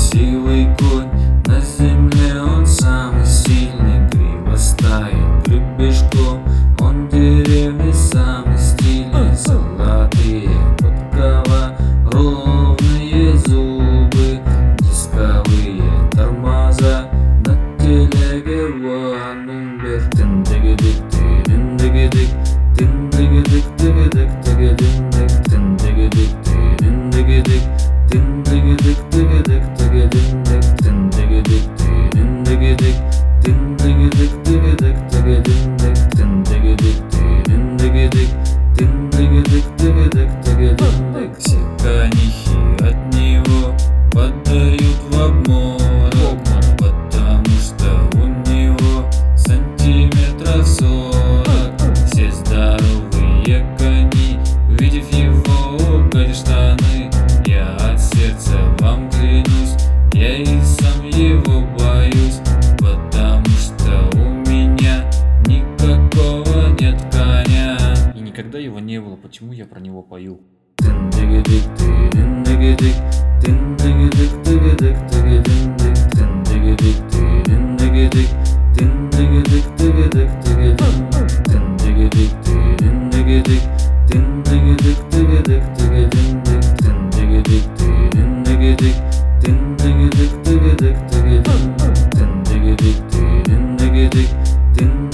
красивый конь На земле он самый сильный Криво стоит гребешком Он в деревне самый стильный Золотые подкова Ровные зубы Дисковые тормоза. На телеге ванумбер Тын-дыгы-дык, Все конихи от него падают в Потому что у него сантиметров сорок Все здоровые кони, увидев его, угодят штаны никогда его не было, почему я про него пою? Ding